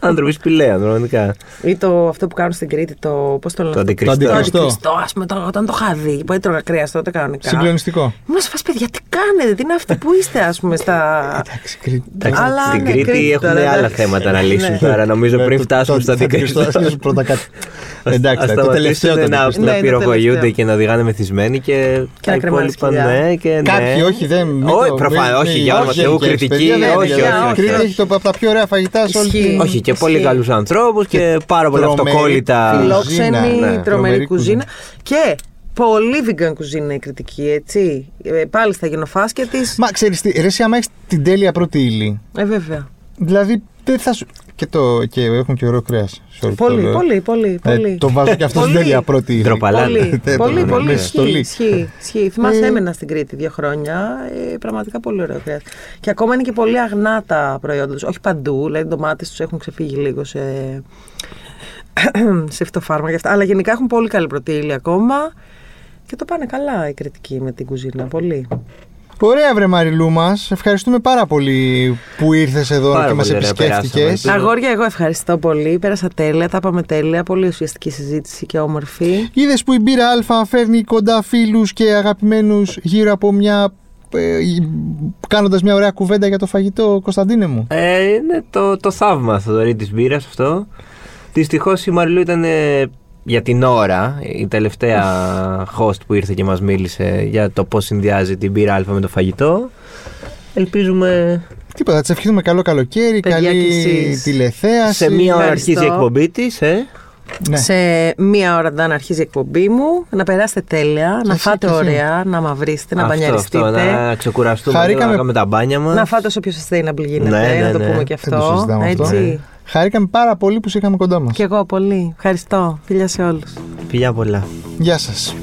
Άνθρωποι σπηλαία, πραγματικά. Ή το, αυτό που κάνουν στην Κρήτη, το. Πώς το λένε. Το αυτό; αντικριστό. Το αντικριστό. αντικριστό, ας πούμε, το- όταν το είχα δει, που έτρωγα κρέας τότε κανονικά. Συγκλονιστικό. Μου σε παιδιά, τι κάνετε, τι είναι αυτοί που είστε, ας πούμε, στα. Εντάξει, Κρήτη. Εντάξει, Αλλά, στην ναι, Κρήτη Κρήτη έχουμε τώρα, άλλα εντάξει. θέματα να λύσουν Ναι. τώρα, νομίζω, Ναι, πριν το- φτάσουμε το- στο θα αντικριστό. κρυστώ, ας πρώτα κάτι. (laughs) Εντάξει, Ας το τελευταίο σταματήσουν το να, αντικριστό. Ναι, να είναι το πυροβολούνται τελευταίο. και να οδηγάνε μεθυσμένοι και, Και να τα κρεμάνε υπόλοιπα, σκυλιά. ναι, και ναι. Κάποιοι, όχι, δεν. μην Όχι, το- προφανώς, μην- όχι, μην- για όνομα όχι Θεού, γενικές, κριτική, παιδιά, δεν όχι, είναι. όχι, Η όχι, Κρήτη όχι. έχει το- από τα πιο ωραία φαγητά σε όλη Ισχύει. την. Όχι, και πολύ Ισχύει. καλούς ανθρώπους και πάρα πολλά Τρομερή αυτοκόλλητα. φιλόξενη. Φιλόξενη, ναι, τρομερή τρομερή κουζίνα. Και πολύ vegan κουζίνα η κριτική, έτσι. Ε, πάλι στα γενοφάσκια της. Μα ξέρεις τι, ρε, εσύ άμα έχεις την τέλεια πρώτη ύλη. Ε, βέβαια. Δηλαδή δεν θα σου. Και, το, και έχουν και ωραίο κρέας. Πολύ, πολύ, πολύ. πολύ. Ε, το βάζω και αυτό στην Πολύ. τέλεια πρώτη ύλη. Ντροπαλά. Πολύ, Ε, πολύ, το- πολύ. με Ισχύει, στολή. ισχύει, ισχύει. Θυμάσαι, Ε, έμενα στην Κρήτη δύο χρόνια. Ε, πραγματικά πολύ ωραίο κρέας. Και ακόμα είναι και πολύ αγνά τα προϊόντα τους. Όχι παντού, δηλαδή οι ντομάτες τους έχουν ξεφύγει λίγο σε, (clears throat) σε φυτοφάρμακα και αυτά. Αλλά γενικά έχουν πολύ καλή πρωτεΐλη ακόμα. Και το πάνε καλά οι κριτικοί με την κουζίνα. Πολύ. Ωραία, βρε Μαριλού μας. Ευχαριστούμε πάρα πολύ που ήρθες εδώ Πάρα και μας πολύ ωραία επισκέφτηκες. περάσαμε. Αγόρια, εγώ ευχαριστώ πολύ. Πέρασα τέλεια, τα πάμε τέλεια. Πολύ ουσιαστική συζήτηση και όμορφη. Είδες που η μπύρα Α φέρνει κοντά φίλους και αγαπημένους γύρω από μια. Ε, κάνοντας μια ωραία κουβέντα για το φαγητό, Κωνσταντίνε μου; Ε, είναι το, το θαύμα Θοδωρή της μπύρας αυτό. Δυστυχώς η Μαριλού ήταν ε, για την ώρα η τελευταία host που ήρθε και μας μίλησε για το πώς συνδυάζει την μπύρα α με το φαγητό. Ελπίζουμε Τίποτα, της ευχηθούμε καλό καλοκαίρι, Παιδιά, καλή κι εσείς. τηλεθέαση. σε μία ώρα ευχαριστώ. αρχίζει η εκπομπή της. Ε. Ναι. Σε μία ώρα να αρχίζει η εκπομπή μου. Να περάσετε τέλεια, να εσύ φάτε και εσύ. ωραία, να μαυρίσετε, να Αυτό, μπανιαριστείτε. αυτό, να ξεκουραστούμε, Χαρήκαμε- να κάνουμε τα μπάνια μας. Να φάτε όσο πιο sustainable γίνεται, Ναι, ναι, να το ναι. πούμε και Δεν το αυτό. συζητάμε αυτό. Έτσι. Χαρήκαμε πάρα πολύ που σε είχαμε κοντά μας. Και εγώ πολύ. Ευχαριστώ. Φιλιά σε όλους. Φιλιά πολλά. Γεια σας.